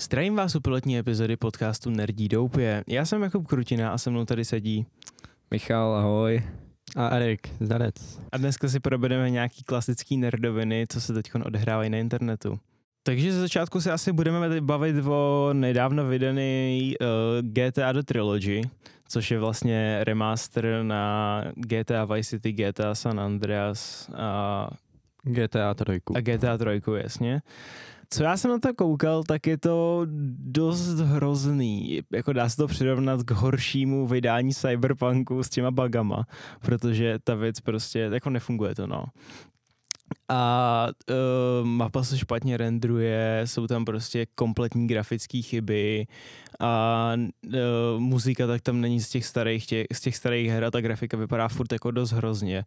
Zdravím vás u pilotní epizody podcastu Nerdí doupě. Já jsem Jakub Krutina a se mnou tady sedí. Michal, ahoj. A Erik, zdarec. A dneska si probereme nějaký klasický nerdoviny, co se teď odehrávají na internetu. Takže ze začátku se asi budeme bavit o nedávno vydaný uh, GTA The Trilogy, což je vlastně remaster na GTA Vice City, GTA San Andreas a GTA 3. A GTA 3, jasně. Co já jsem na to koukal, tak je to dost hrozný. Jako dá se to přirovnat k horšímu vydání Cyberpunku s těma bugama, protože ta věc prostě jako nefunguje to, no a uh, mapa se špatně rendruje, jsou tam prostě kompletní grafické chyby a uh, muzika tak tam není z těch starých, těch, z těch starých her a ta grafika vypadá furt jako dost hrozně.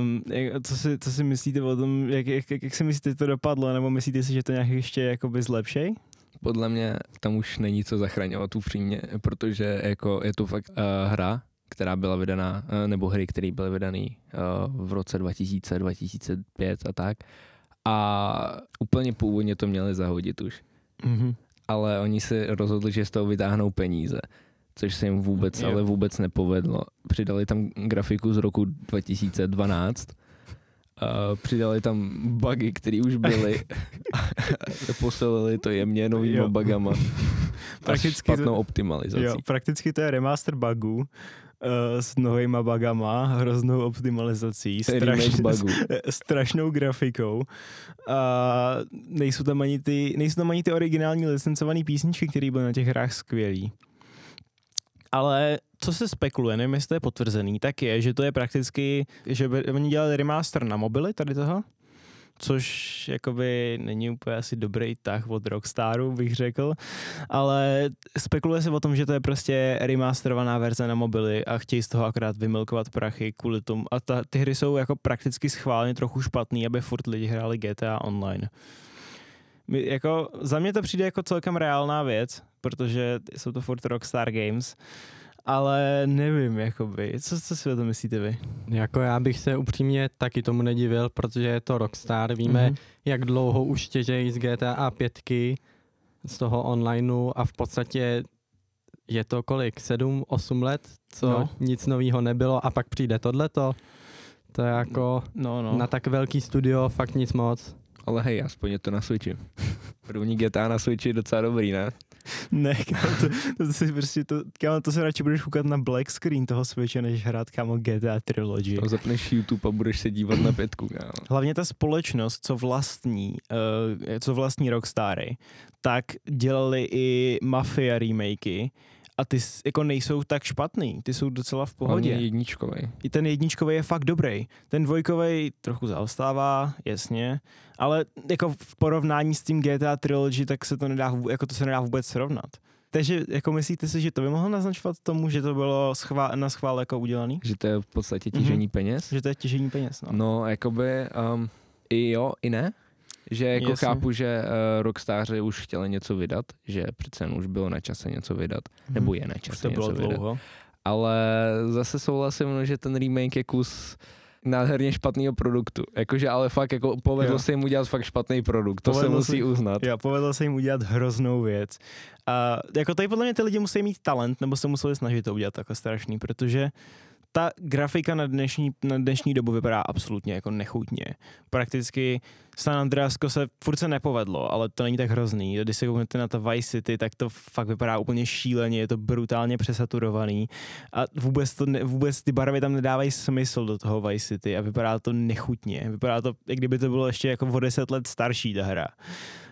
Um, co, si, co si myslíte o tom, jak, jak, jak, jak si myslíte, to dopadlo, nebo myslíte si, že to nějak ještě jakoby zlepšej? Podle mě tam už není co zachraňovat upřímně, protože jako je to fakt uh, hra, která byla vydaná, eh, nebo hry, které byly vydané eh, v roce 2000, 2005 a tak. A úplně původně to měli zahodit už. Mm-hmm. Ale oni si rozhodli, že z toho vytáhnou peníze, což se jim vůbec, jo. ale vůbec nepovedlo. Přidali tam grafiku z roku 2012, Uh, přidali tam bugy, které už byly a posilili to jemně novými bugama prakticky špatnou optimalizací. Jo, prakticky to je remaster bugů, s novýma bugama, hroznou optimalizací, straš, strašnou grafikou. A nejsou tam ani ty, nejsou tam ani ty originální licencované písničky, které byly na těch hrách skvělý. Ale co se spekuluje, nevím, jestli to je potvrzený, tak je, že to je prakticky, že by, oni dělali remaster na mobily tady toho, což jakoby není úplně asi dobrý tah od Rockstaru, bych řekl, ale spekuluje se o tom, že to je prostě remasterovaná verze na mobily a chtějí z toho akorát vymilkovat prachy kvůli tomu. A ta, ty hry jsou jako prakticky schválně trochu špatný, aby furt lidi hráli GTA Online. My, jako, za mě to přijde jako celkem reálná věc, protože jsou to furt Rockstar Games ale nevím, jakoby. Co, co si o to myslíte vy? Jako já bych se upřímně taky tomu nedivil, protože je to Rockstar. Víme, mm-hmm. jak dlouho už těžejí z GTA 5 z toho onlineu a v podstatě je to kolik? 7, 8 let, co no. nic nového nebylo a pak přijde tohleto. To je jako no, no. na tak velký studio fakt nic moc. Ale hej, aspoň je to na Switchi. První GTA na Switchi je docela dobrý, ne? ne, kámo, to, to, to, si prostě, to, kámo, to se radši budeš koukat na black screen toho Switche, než hrát, kámo, GTA Trilogy. To zapneš YouTube a budeš se dívat na pětku, kámo. Hlavně ta společnost, co vlastní, uh, co vlastní Rockstary, tak dělali i Mafia remakey, a ty jako nejsou tak špatný, ty jsou docela v pohodě. Hlavně jedničkový. I ten jedničkový je fakt dobrý. Ten dvojkový trochu zaostává, jasně, ale jako v porovnání s tím GTA Trilogy, tak se to nedá, jako to se nedá vůbec srovnat. Takže jako myslíte si, že to by mohlo naznačovat tomu, že to bylo schvál, na schvál jako udělaný? Že to je v podstatě těžení mm-hmm. peněz? Že to je těžení peněz, no. No, jakoby um, i jo, i ne. Že jako Jasně. chápu, že uh, rockstáři už chtěli něco vydat, že přece už bylo na čase něco vydat, hmm. nebo je na čase to něco bylo vydat. Dlouho. Ale zase souhlasím, že ten remake je kus nádherně špatného produktu. Jakože ale fakt jako povedlo jo. se jim udělat fakt špatný produkt, to povedlo se musí se, uznat. Jo, povedlo se jim udělat hroznou věc. A jako tady podle mě ty lidi musí mít talent, nebo se museli snažit to udělat takhle strašný, protože ta grafika na dnešní, na dnešní dobu vypadá absolutně jako nechutně. Prakticky San Andreasko se furt se nepovedlo, ale to není tak hrozný. Když se kouknete na to Vice City, tak to fakt vypadá úplně šíleně, je to brutálně přesaturovaný a vůbec, to ne, vůbec ty barvy tam nedávají smysl do toho Vice City a vypadá to nechutně. Vypadá to, jak kdyby to bylo ještě jako o deset let starší ta hra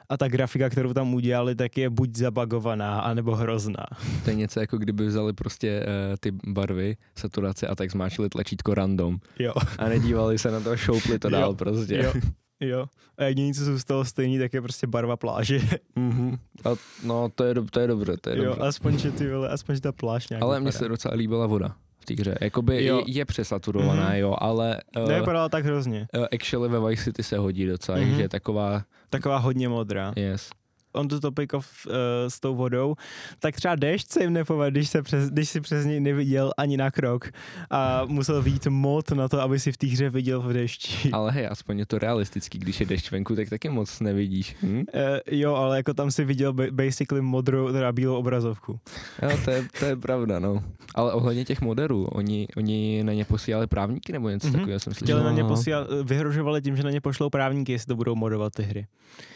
a ta grafika, kterou tam udělali, tak je buď zabagovaná, anebo hrozná. To je něco jako kdyby vzali prostě uh, ty barvy, saturace a tak zmáčili tlačítko random. Jo. A nedívali se na to, šoupli to dál jo. prostě. Jo. Jo. A jediné, co zůstalo stejný, tak je prostě barva pláže. Mm-hmm. A no, to je, do, to je dobře, to je jo, dobře. aspoň, že ty vole, aspoň, že ta pláž nějak Ale mně se docela líbila voda té hře. Jakoby jo. je, je přesaturovaná, mm-hmm. jo, ale... Uh, Nevypadala tak hrozně. Uh, actually ve Vice City se hodí docela, mm-hmm. že je taková... Taková hodně modrá. Yes. On the topic of uh, s tou vodou, tak třeba déšť se jim nepovedl, když, se přes, když si přes něj neviděl ani na krok a musel vít mod na to, aby si v té hře viděl v dešti. Ale hej, aspoň je to realistický, když je dešť venku, tak taky moc nevidíš. Hm? Uh, jo, ale jako tam si viděl basically modrou, teda bílou obrazovku. Jo, to je, to je pravda, no. Ale ohledně těch moderů, oni, oni na ně posílali právníky nebo něco mm-hmm. takového jsem slyšel. na ně posílali, vyhrožovali tím, že na ně pošlou právníky, jestli to budou modovat ty hry.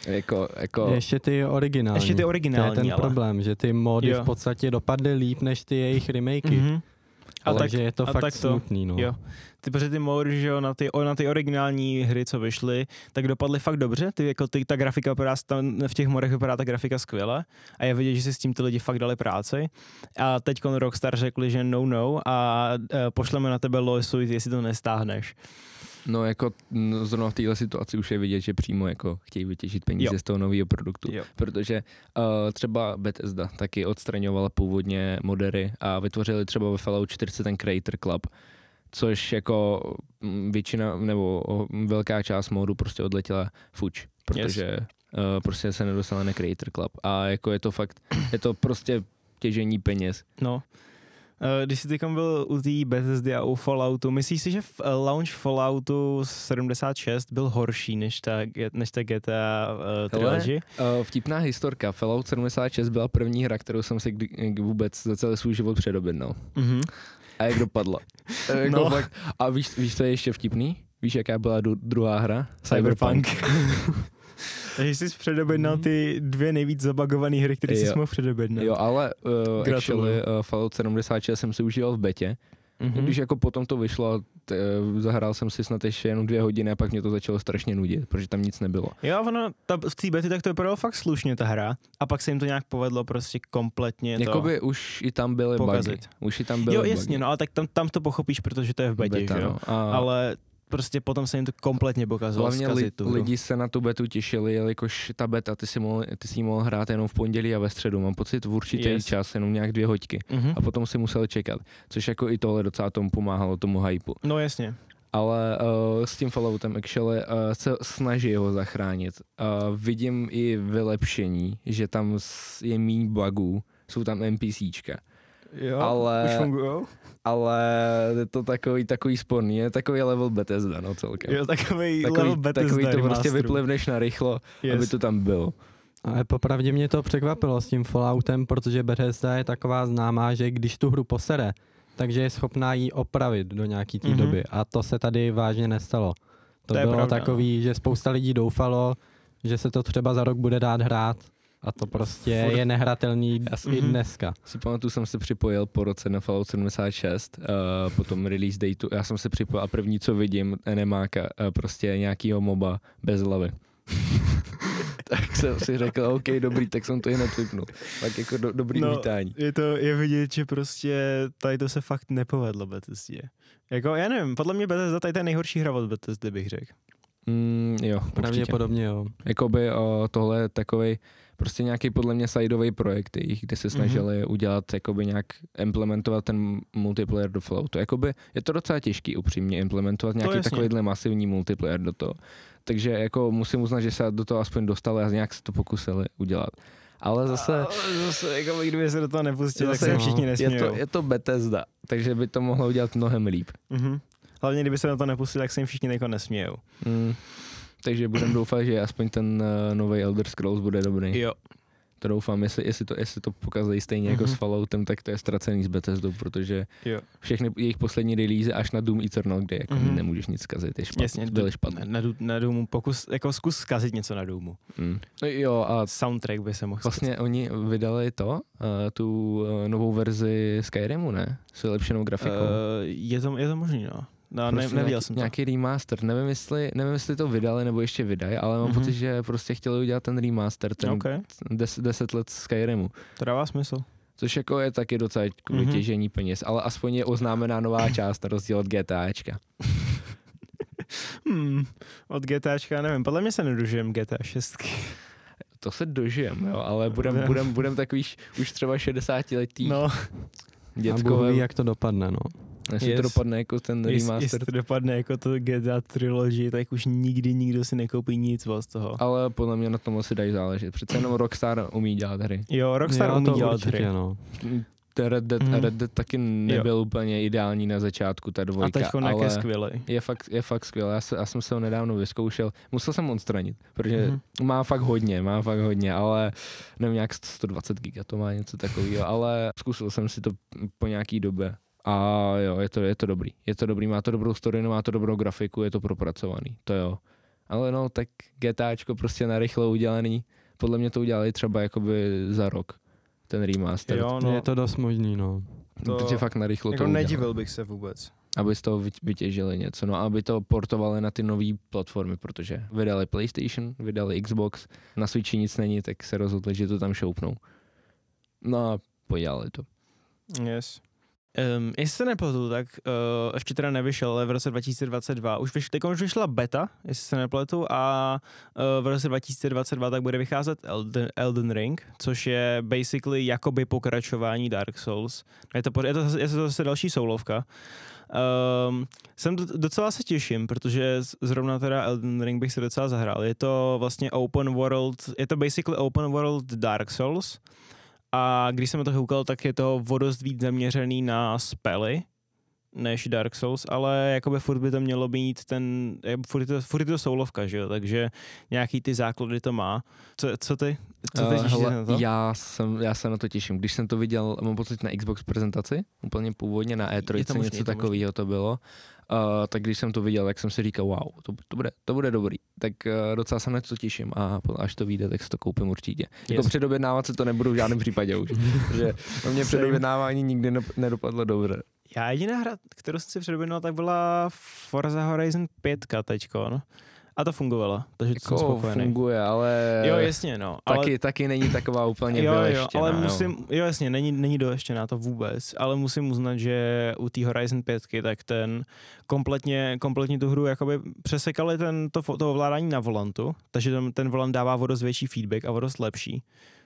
Jako, jako... Ještě ty originální. Ještě ty originální, To je ten ale. problém, že ty mody jo. v podstatě dopadly líp než ty jejich remakey. Mm-hmm. A Ale tak, že je to fakt tak to, smutný, no. Jo. Ty, protože ty mody, že jo, na ty, na ty originální hry, co vyšly, tak dopadly fakt dobře. Ty, jako ty, ta grafika vypadá, tam v těch modech vypadá ta grafika skvěle a je vidět, že si s tím ty lidi fakt dali práci. A teď Rockstar řekli, že no, no a e, pošleme na tebe lawsuit, jestli to nestáhneš. No jako no, zrovna v této situaci už je vidět, že přímo jako chtějí vytěžit peníze jo. z toho nového produktu, jo. protože uh, třeba Bethesda taky odstraňovala původně modery a vytvořili třeba ve Fallout 40 ten Creator Club, což jako mm, většina nebo velká část modu prostě odletěla fuč, protože yes. uh, prostě se nedostala na Creator Club a jako je to fakt, je to prostě těžení peněz. No, když jsi teď byl u té Bethesdy a u Falloutu, myslíš si, že v eh, launch Falloutu 76 byl horší než ta, než ta GTA uh, trilogy? Hele, uh, vtipná historka. Fallout 76 byla první hra, kterou jsem si kdy, vůbec za celý svůj život předobědnal. Mm-hmm. A jak dopadla? jako no. fakt, a víš, víš, co je ještě vtipný? Víš, jaká byla druhá hra? Cyberpunk. Cyberpunk. Takže jsi předobědnal ty dvě nejvíc zabagované hry, které jsi mohl předobědnat. Jo, ale uh, actually uh, Fallout 76 jsem si užíval v betě. Mm-hmm. Když jako potom to vyšlo, t, uh, zahrál jsem si snad ještě jenom dvě hodiny a pak mě to začalo strašně nudit, protože tam nic nebylo. Jo, ono, ta, v té bety tak to vypadalo fakt slušně ta hra a pak se jim to nějak povedlo prostě kompletně Jakoby to už i tam byly pokazit. bugy. Už i tam byly Jo, jasně, bugy. no ale tak tam, tam to pochopíš, protože to je v betě, Beta, jo? No. A... Ale prostě potom se jim to kompletně pokazilo. Hlavně li, tu lidi se na tu betu těšili, jelikož ta beta, ty si, mohl, ty si mohl hrát jenom v pondělí a ve středu. Mám pocit v určitý yes. čas, jenom nějak dvě hoďky. Mm-hmm. A potom si musel čekat. Což jako i tohle docela tomu pomáhalo, tomu hypu. No jasně. Ale uh, s tím Falloutem actually uh, se snaží ho zachránit. Uh, vidím i vylepšení, že tam je méně bugů, jsou tam NPCčka. Jo, ale, už fungujou? ale je to takový, takový sporný, je takový level Bethesda, no celkem. Jo, takový, takový level Bethesda Takový to prostě vyplivneš na rychlo, yes. aby to tam bylo. Ale popravdě mě to překvapilo s tím Falloutem, protože Bethesda je taková známá, že když tu hru posere, takže je schopná ji opravit do nějaký té mm-hmm. doby. A to se tady vážně nestalo. To, to bylo pravda. takový, že spousta lidí doufalo, že se to třeba za rok bude dát hrát a to prostě Furt. je nehratelný Já i dneska. Si pamatuju, jsem se připojil po roce na Fallout 76, uh, po tom release dateu. Já jsem se připojil a první, co vidím, NMáka, uh, prostě nějakýho moba bez hlavy. tak jsem si řekl, OK, dobrý, tak jsem to i netvypnul. Tak jako do, dobrý no, vítání. Je to, je vidět, že prostě tady to se fakt nepovedlo Bethesdě. Jako, já nevím, podle mě Bethesda tady je nejhorší hra od Bethesdy, bych řekl. Mm, jo, Pravděpodobně jo. Jakoby o, tohle je takový prostě nějaký podle mě sideový projekt jich, kde se mhm. snažili mm-hmm. udělat, jakoby nějak implementovat ten multiplayer do Falloutu. Jakoby je to docela těžký upřímně implementovat nějaký takovýhle masivní multiplayer do toho. Takže jako musím uznat, že se do toho aspoň dostali a nějak se to pokusili udělat. Ale zase... Ale zase, jako kdyby se do toho nepustili, tak se všichni nesmějou. Je to, je to Bethesda, takže by to mohlo udělat mnohem líp. Mm-hmm. Hlavně, kdyby se na to nepustili, tak se jim všichni jako nesmějou. Mm. Takže budeme doufat, že aspoň ten uh, nový Elder Scrolls bude dobrý. Jo. To doufám, jestli, jestli to, jestli to pokazují stejně mm-hmm. jako s mhm. Falloutem, tak to je ztracený s Bethesdou, protože jo. všechny jejich poslední release až na Doom Eternal, kde jako mm-hmm. nemůžeš nic zkazit, je špatný, Jasně, byly špatný. Na, na, na Doomu, pokus, jako zkus zkazit něco na Doomu. Mm. No jo a soundtrack by se mohl Vlastně zkazit. oni vydali to, uh, tu uh, novou verzi Skyrimu, ne? S vylepšenou grafikou. Uh, je to, je to možný, no. No, prostě ne, neviděl nějaký, jsem to. Nějaký remaster, nevím jestli, nevím jestli to vydali nebo ještě vydají, ale mám mm-hmm. pocit, že prostě chtěli udělat ten remaster, ten okay. des, deset let Skyrimu. To dává smysl. Což jako je taky docela mm-hmm. vytěžení peněz, ale aspoň je oznámená nová část na rozdíl od GTAčka. hmm, od GTAčka nevím, podle mě se nedožijem GTA 6. To se dožijem, jo, ale budem, budem, budem takový už třeba 60 letý. No. Dětkové. A ví, jak to dopadne, no. Jestli yes. to dopadne jako ten Jest, remaster. Jestli to dopadne jako to GTA Trilogy, tak už nikdy nikdo si nekoupí nic z toho. Ale podle mě na tom asi dají záležet. Přece jenom Rockstar umí dělat hry. Jo, Rockstar jo, umí dělat určitě, hry. No. Red Dead, mm. Red Dead taky nebyl jo. úplně ideální na začátku, ta dvojka, A teď ale je skvělý. Je fakt, je fakt skvělý. Já, se, já jsem se ho nedávno vyzkoušel. Musel jsem odstranit, protože mm. má fakt hodně, má fakt hodně, ale nevím, jak 120 giga to má něco takového, ale zkusil jsem si to po nějaký době. A jo, je to, je to dobrý. Je to dobrý, má to dobrou story, má to dobrou grafiku, je to propracovaný, to jo. Ale no, tak GTAčko prostě na rychle udělaný. Podle mě to udělali třeba jakoby za rok ten remaster. Jo, no. Je to dost možný, no. To, Protože fakt narychlo jako to nedivil bych se vůbec. Aby z toho vytěžili něco, no aby to portovali na ty nové platformy, protože vydali PlayStation, vydali Xbox, na Switchi nic není, tak se rozhodli, že to tam šoupnou. No a podělali to. Yes. Um, jestli se nepletu, tak uh, ještě teda nevyšel, ale v roce 2022 už, vyš, už vyšla beta, jestli se nepletu, a uh, v roce 2022 tak bude vycházet Elden, Elden Ring, což je basically jakoby pokračování Dark Souls. Je to, je to, je to zase další soulovka. Um, jsem docela se těším, protože zrovna teda Elden Ring bych se docela zahrál. Je to vlastně open world, je to basically open world Dark Souls, a když jsem to koukal, tak je to vodost víc zaměřený na spely, než Dark Souls, ale jakoby furt by to mělo být ten, furt je to, furt je to soulovka, že jo, takže nějaký ty základy to má. Co, co ty? Co ty uh, hele, na to? Já, jsem, já se na to těším. Když jsem to viděl, mám pocit na Xbox prezentaci, úplně původně na E3, něco takového to bylo, Uh, tak když jsem to viděl, tak jsem si říkal, wow, to, to, bude, to bude dobrý. Tak uh, docela se na to těším a až to vyjde, tak si to koupím určitě. Yes. Jako předobjednávat se to nebudu v žádném případě už. že o mě předobjednávání nikdy nedopadlo dobře. Já jediná hra, kterou jsem si předobjednal, tak byla Forza Horizon 5 teďko. No a to fungovalo, takže jako to jsem spokojený. funguje, ale... Jo, jasně, no. Ale... Taky, taky není taková úplně jo, jo, ale jo. musím, jo, jasně, není, není na to vůbec, ale musím uznat, že u té Horizon 5 tak ten kompletně, kompletně tu hru jakoby přesekali ten, to, to ovládání na volantu, takže ten, ten volant dává o dost větší feedback a o dost lepší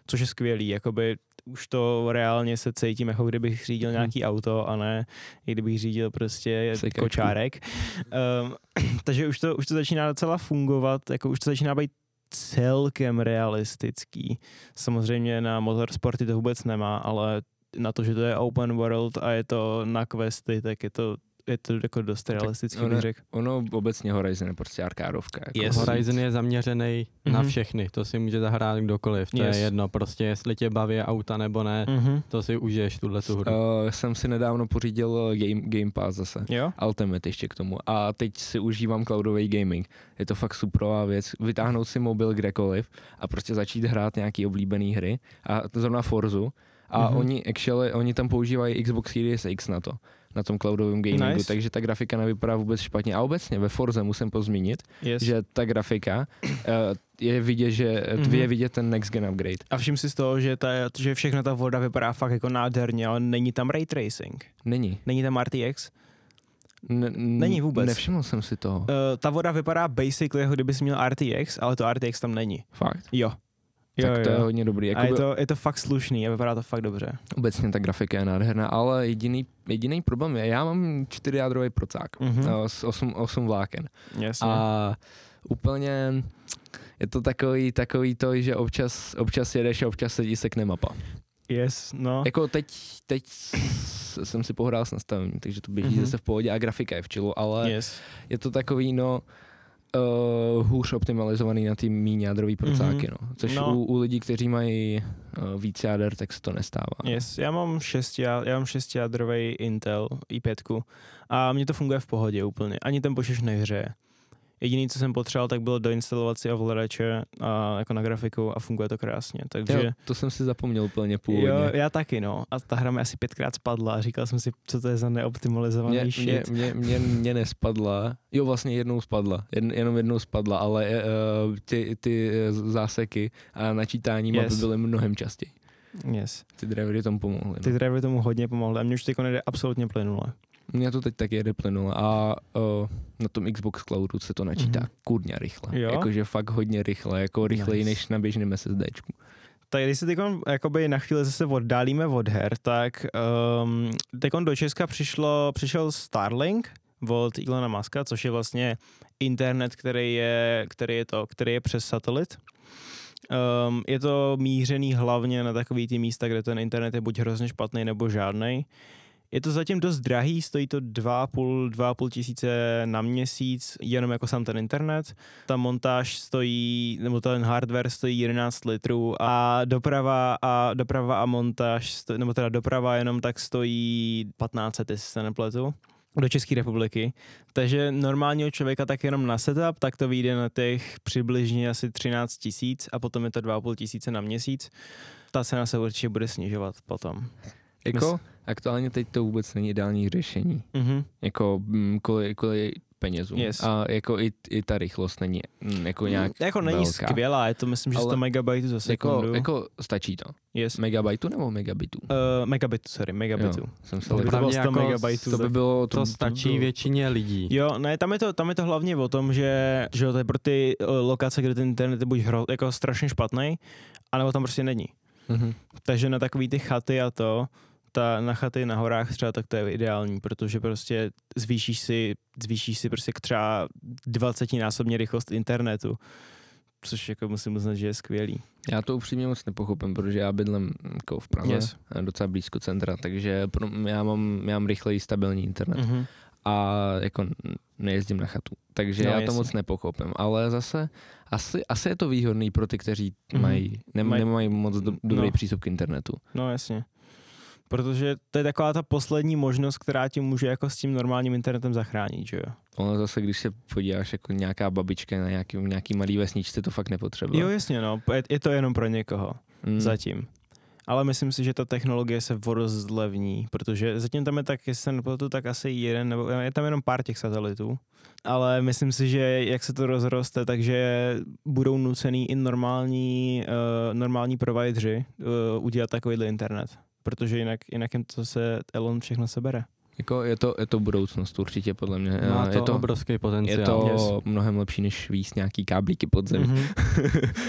což je skvělý, jakoby už to reálně se cítím, jako kdybych řídil hmm. nějaký hmm. auto a ne, i kdybych řídil prostě Sekačku. kočárek. Um, takže už to, už to začíná docela fungovat, jako už to začíná být celkem realistický. Samozřejmě na motorsporty to vůbec nemá, ale na to, že to je open world a je to na questy, tak je to je to jako dost realistický, ono, bych řekl. Ono obecně Horizon je prostě arkádovka. Jako yes. Horizon je zaměřený mm-hmm. na všechny, to si může zahrát kdokoliv, to yes. je jedno, prostě jestli tě baví auta nebo ne, mm-hmm. to si užiješ tuhle tu hru. Uh, jsem si nedávno pořídil Game, game Pass zase, jo? Ultimate ještě k tomu a teď si užívám cloudový gaming. Je to fakt superová věc, vytáhnout si mobil kdekoliv a prostě začít hrát nějaký oblíbený hry a zrovna Forzu a mm-hmm. oni actually, oni tam používají Xbox Series X na to na tom cloudovém gamingu, nice. takže ta grafika nevypadá vůbec špatně. A obecně ve Forze musím pozmínit, yes. že ta grafika uh, je vidět, že mm-hmm. je vidět ten next gen upgrade. A všim si z toho, že, ta, že všechno ta voda vypadá fakt jako nádherně, ale není tam ray tracing. Není. Není tam RTX. N- není vůbec. Nevšiml jsem si toho. Uh, ta voda vypadá basically, jako kdyby jsi měl RTX, ale to RTX tam není. Fakt? Jo. Jo, tak to jo. je hodně dobrý. Jakoby, a je to, je to fakt slušný a vypadá to fakt dobře. Obecně ta grafika je nádherná, ale jediný, jediný problém je, já mám čtyřjádrový procák mm-hmm. s 8, 8 vláken. Jasně. A úplně je to takový, takový to, že občas, občas jedeš a občas se ti sekne mapa. Yes, no. Jako teď, teď jsem si pohrál s nastavením, takže to běží mm-hmm. zase v pohodě a grafika je v čilu, ale yes. je to takový, no, uh, hůř optimalizovaný na ty míň jádrový procáky, mm-hmm. no. Což no. U, u lidí, kteří mají uh, víc jáder, tak se to nestává. Yes, já mám šest, já, já mám šestijádrový Intel i5 a mně to funguje v pohodě úplně. Ani ten počítač nehřeje. Jediný, co jsem potřeboval, tak bylo doinstalovat si ovladače a, jako na grafiku a funguje to krásně. Takže... Jo, to jsem si zapomněl úplně původně. Jo, já taky, no. A ta hra mi asi pětkrát spadla a říkal jsem si, co to je za neoptimalizovaný mě, shit. Mě, mě, mě, mě nespadla. Jo, vlastně jednou spadla. Jen, jenom jednou spadla, ale uh, ty, ty záseky a načítání yes. mapy byly mnohem častěji. Yes. Ty drivery tomu pomohly. No. Ty drivery tomu hodně pomohly a mě už teď nejde absolutně plynule. Mně to teď tak jede plynule a uh, na tom Xbox Cloudu se to načítá mm-hmm. kurňa rychle. Jo? Jakože fakt hodně rychle, jako rychleji nice. než na běžném SSDčku. Tak když se teď jakoby na chvíli zase oddálíme od her, tak um, teď do Česka přišlo, přišel Starlink od Ilona Muska, což je vlastně internet, který je, který je to, který je přes satelit. Um, je to mířený hlavně na takový ty místa, kde ten internet je buď hrozně špatný nebo žádný. Je to zatím dost drahý, stojí to 2,5, 2,5 tisíce na měsíc, jenom jako sám ten internet. Ta montáž stojí, nebo ten hardware stojí 11 litrů a doprava a, doprava a montáž, stojí, nebo teda doprava jenom tak stojí 15, jestli se nepletu do České republiky. Takže normálního člověka tak jenom na setup, tak to vyjde na těch přibližně asi 13 tisíc a potom je to 2,5 tisíce na měsíc. Ta cena se určitě bude snižovat potom. Jako aktuálně teď to vůbec není ideální řešení. Mm-hmm. Jako mm, kvůli, kvůli penězům. Yes. A jako i, i ta rychlost není mm, jako nějak Jako není velká. skvělá, je to myslím, že 100 megabajtů za sekundu. Jako, jako stačí to. Yes. Megabajtu nebo megabitů? Uh, megabitu, sorry, megabitu. Jo, jsem se to, by bylo 100 jako megabajtů. To by bylo, to, to stačí to bylo... většině lidí. Jo, ne, tam je to, tam je to hlavně o tom, že, že to je pro ty uh, lokace, kde ten internet je buď hro, jako strašně špatný, anebo tam prostě není. Mm-hmm. Takže na takový ty chaty a to, ta, na chaty na horách třeba, tak to je ideální, protože prostě zvýšíš si, zvýšíš si prostě třeba 20 násobně rychlost internetu, což jako musím uznat, že je skvělý. Já to upřímně moc nepochopím, protože já bydlím jako v Praze, yes. docela blízko centra, takže pro, já, mám, já mám rychlej stabilní internet. Mm-hmm. A jako nejezdím na chatu, takže no, já to moc nepochopím, ale zase asi, asi je to výhodný pro ty, kteří mm-hmm. mají, Maj... nemají moc do, dobrý no. přístup k internetu. No jasně protože to je taková ta poslední možnost, která ti může jako s tím normálním internetem zachránit, že jo? Ono zase, když se podíváš jako nějaká babička na nějaký, nějaký malý vesničce, to fakt nepotřebuje. Jo, jasně, no, je, je to jenom pro někoho, mm. zatím. Ale myslím si, že ta technologie se zlevní, protože zatím tam je tak, jestli se nepletu, tak asi jeden, nebo je tam jenom pár těch satelitů. Ale myslím si, že jak se to rozroste, takže budou nucený i normální, uh, normální provideři uh, udělat takovýhle internet protože jinak, jinak jim to se Elon všechno sebere. Jako je to, je to budoucnost určitě podle mě. Má to, je to obrovský potenciál. Je to yes. mnohem lepší, než víc nějaký káblíky pod zemi. Mm-hmm.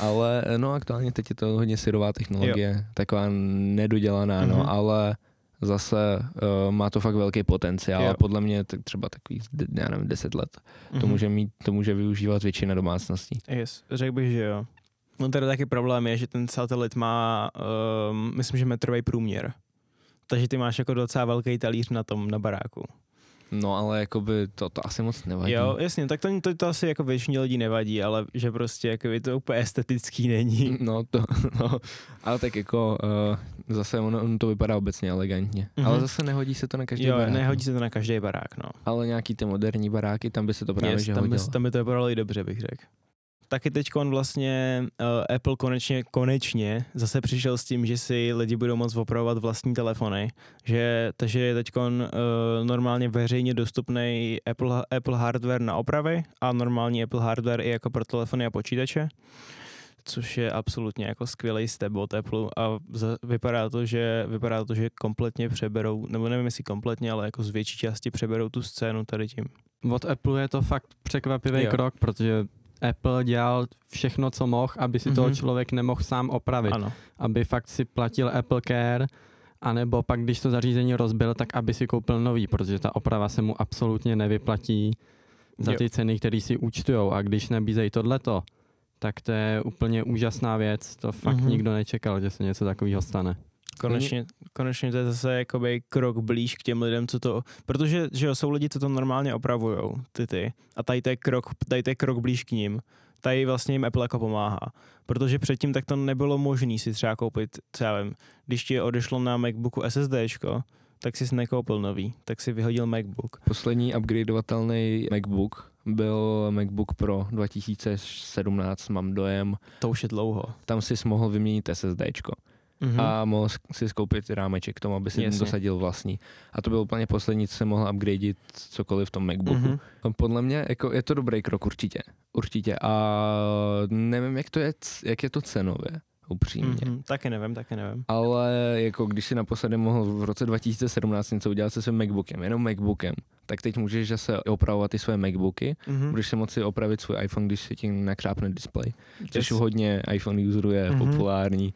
ale no aktuálně teď je to hodně syrová technologie, jo. taková nedodělaná, mm-hmm. no, mhm. ale zase uh, má to fakt velký potenciál jo. podle mě tak třeba takový, já nevím, 10 let. Mm-hmm. To, mhm. může mít, to může využívat většina domácností. Yes, řekl bych, že jo. No tady taky problém je, že ten satelit má, um, myslím, že metrový průměr. Takže ty máš jako docela velký talíř na tom, na baráku. No ale jakoby to, to asi moc nevadí. Jo, jasně, tak to, to, to asi jako většině lidí nevadí, ale že prostě jakoby to úplně estetický není. No to, no, ale tak jako uh, zase ono, ono to vypadá obecně elegantně. Mm-hmm. Ale zase nehodí se to na každý jo, barák. nehodí se to na každý barák, no. Ale nějaký ty moderní baráky, tam by se to právě yes, že tam hodilo. By, tam by to vypadalo i dobře, bych řekl taky teď vlastně uh, Apple konečně, konečně zase přišel s tím, že si lidi budou moct opravovat vlastní telefony, že, takže je teď uh, normálně veřejně dostupný Apple, Apple hardware na opravy a normální Apple hardware i jako pro telefony a počítače což je absolutně jako skvělý step od Apple a vypadá to, že, vypadá to, že kompletně přeberou, nebo nevím jestli kompletně, ale jako z větší části přeberou tu scénu tady tím. Od Apple je to fakt překvapivý jo. krok, protože Apple dělal všechno, co mohl, aby si mm-hmm. toho mhm. člověk nemohl sám opravit. Ano. Aby fakt si platil Apple Care, anebo pak, když to zařízení rozbil, tak aby si koupil nový, protože ta oprava se mu absolutně nevyplatí za ty ceny, které si účtujou. A když nabízejí tohleto, tak to je úplně úžasná věc. To fakt mm-hmm. nikdo nečekal, že se něco takového stane. Konečně, konečně to je zase jakoby krok blíž k těm lidem, co to, protože že jo, jsou lidi, co to normálně opravujou, ty ty, a tady to je krok, tady to je krok blíž k ním, tady vlastně jim Apple jako pomáhá, protože předtím tak to nebylo možné si třeba koupit, co já vím, když ti odešlo na MacBooku SSDčko, tak jsi nekoupil nový, tak si vyhodil MacBook. Poslední upgradeovatelný MacBook byl MacBook Pro 2017, mám dojem. To už je dlouho. Tam si mohl vyměnit SSDčko mm-hmm. a mohl si skoupit rámeček k tomu, aby si Jasně. dosadil vlastní. A to byl úplně poslední, co se mohl upgradeit cokoliv v tom MacBooku. Mm-hmm. Podle mě jako je to dobrý krok určitě. Určitě. A nevím, jak to je, jak je to cenově. upřímně. Mm-hmm, taky nevím, taky nevím. Ale jako když si naposledy mohl v roce 2017 něco udělat se svým MacBookem, jenom MacBookem, tak teď můžeš zase opravovat ty své MacBooky, mm-hmm. budeš si moci opravit svůj iPhone, když se ti nakrápne display, což yes. hodně iPhone userů je mm-hmm. populární,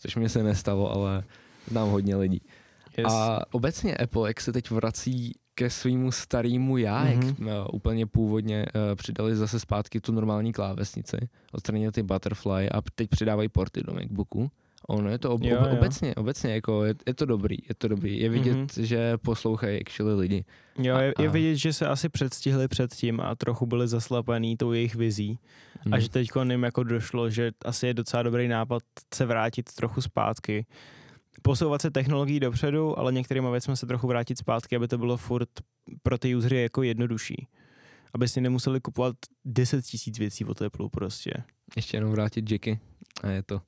což mě se nestalo, ale znám hodně lidí. Yes. A obecně Apple, jak se teď vrací ke svýmu starému já, mm-hmm. jak mhm. jsme úplně původně uh, přidali zase zpátky tu normální klávesnici, odstranili ty butterfly a teď přidávají porty do MacBooku. Ono je to ob, jo, ob, obecně, obecně jako je, je, to dobrý, je to dobrý. Je vidět, mm-hmm. že poslouchají actually lidi. Jo, je, a, je vidět, že se asi předstihli předtím a trochu byli zaslapený tou jejich vizí. Mm. A mhm. že teď jim jako došlo, že asi je docela dobrý nápad se vrátit trochu zpátky posouvat se technologií dopředu, ale některými věcmi se trochu vrátit zpátky, aby to bylo furt pro ty usery jako jednodušší. Aby si nemuseli kupovat 10 tisíc věcí o Apple prostě. Ještě jenom vrátit jacky a je to.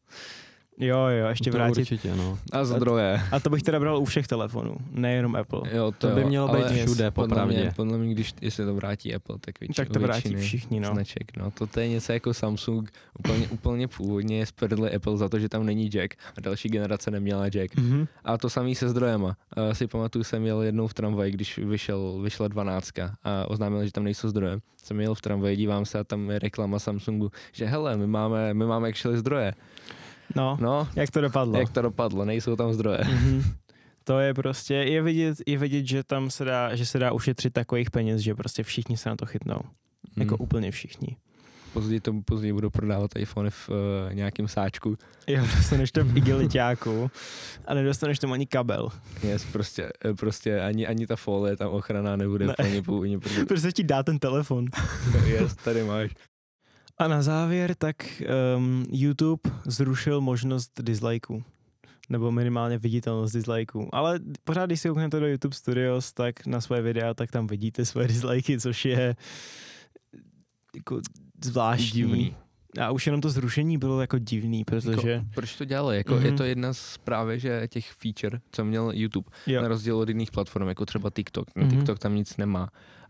Jo, jo, ještě to vrátit. Určitě, no. A zdroje. A to bych teda bral u všech telefonů, nejenom Apple. Jo, to, to by mělo být všude, podle mě, podle mě, když jestli to vrátí Apple, tak větši, Tak to vrátí všichni, no. Značek, no. To, to je něco jako Samsung, úplně, úplně původně sprdli Apple za to, že tam není jack a další generace neměla jack. Mm-hmm. A to samý se zdrojema. Uh, si pamatuju, jsem jel jednou v tramvaji, když vyšel, vyšla 12 a oznámil, že tam nejsou zdroje. Jsem jel v tramvaji, dívám se a tam je reklama Samsungu, že hele, my máme, my máme actually zdroje. No, no, jak to dopadlo? Jak to dopadlo, nejsou tam zdroje. Mm-hmm. To je prostě, je vidět, je vidět, že tam se dá, že se dá ušetřit takových peněz, že prostě všichni se na to chytnou. Mm. Jako úplně všichni. Později, to, později budu prodávat iPhone v uh, nějakém sáčku. Jo, dostaneš to v igeliťáku a nedostaneš tam ani kabel. Yes, prostě, eh, prostě ani, ani ta folie tam ochrana nebude ne. plně původně. Protože... prostě ti dá ten telefon. yes, tady máš. A na závěr, tak um, YouTube zrušil možnost dislikeů nebo minimálně viditelnost dislikeů. Ale pořád, když si kouknete do YouTube Studios, tak na svoje videa, tak tam vidíte svoje dislikey, což je jako zvláštní. Divný. A už jenom to zrušení bylo jako divný, protože... Jako, proč to dělali? Jako, mm-hmm. Je to jedna z právě, že těch feature, co měl YouTube, jo. na rozdíl od jiných platform, jako třeba TikTok. mm-hmm. TikTok tam nic nemá.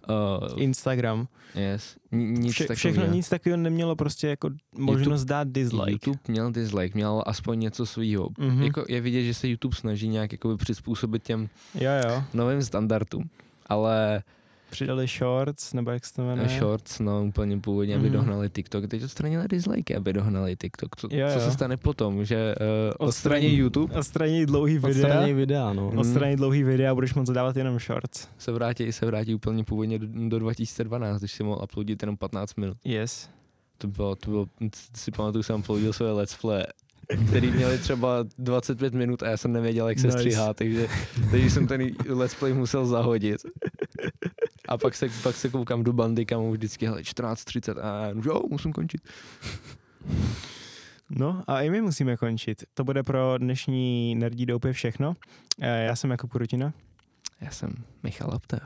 Uh, Instagram. Yes. Nic Vše, všechno nic takového nemělo prostě jako možnost YouTube, dát dislike. YouTube měl dislike, měl aspoň něco svýho. Mm-hmm. Jako je vidět, že se YouTube snaží nějak jakoby přizpůsobit těm jo, jo. novým standardům. Ale Přidali shorts, nebo jak se to jmenuje? Shorts, no úplně původně, aby mm. dohnali TikTok. Teď odstranili dislike, aby dohnali TikTok. Co, jo, jo. co se stane potom, že uh, odstraní YouTube? Odstraní dlouhý videa. Odstraní videa, no. Odstraní dlouhý videa a budeš moct dávat jenom shorts. Se vrátí, se vrátí úplně původně do, do 2012, když si mohl uploadit jenom 15 minut. Yes. To bylo, to bylo, si pamatuju, jsem uploadil své let's play který měli třeba 25 minut a já jsem nevěděl, jak se nice. stříhá, takže, takže jsem ten let's play musel zahodit. A pak se, pak se koukám do bandy, kam už vždycky, hele, 14.30 a jo, musím končit. No a i my musíme končit. To bude pro dnešní Nerdí doupě všechno. Eh, já jsem jako Rutina. Já jsem Michal Aptev.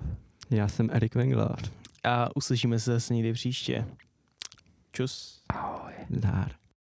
Já jsem Erik Wengler. A uslyšíme se zase někdy příště. Čus. Ahoj. Dár.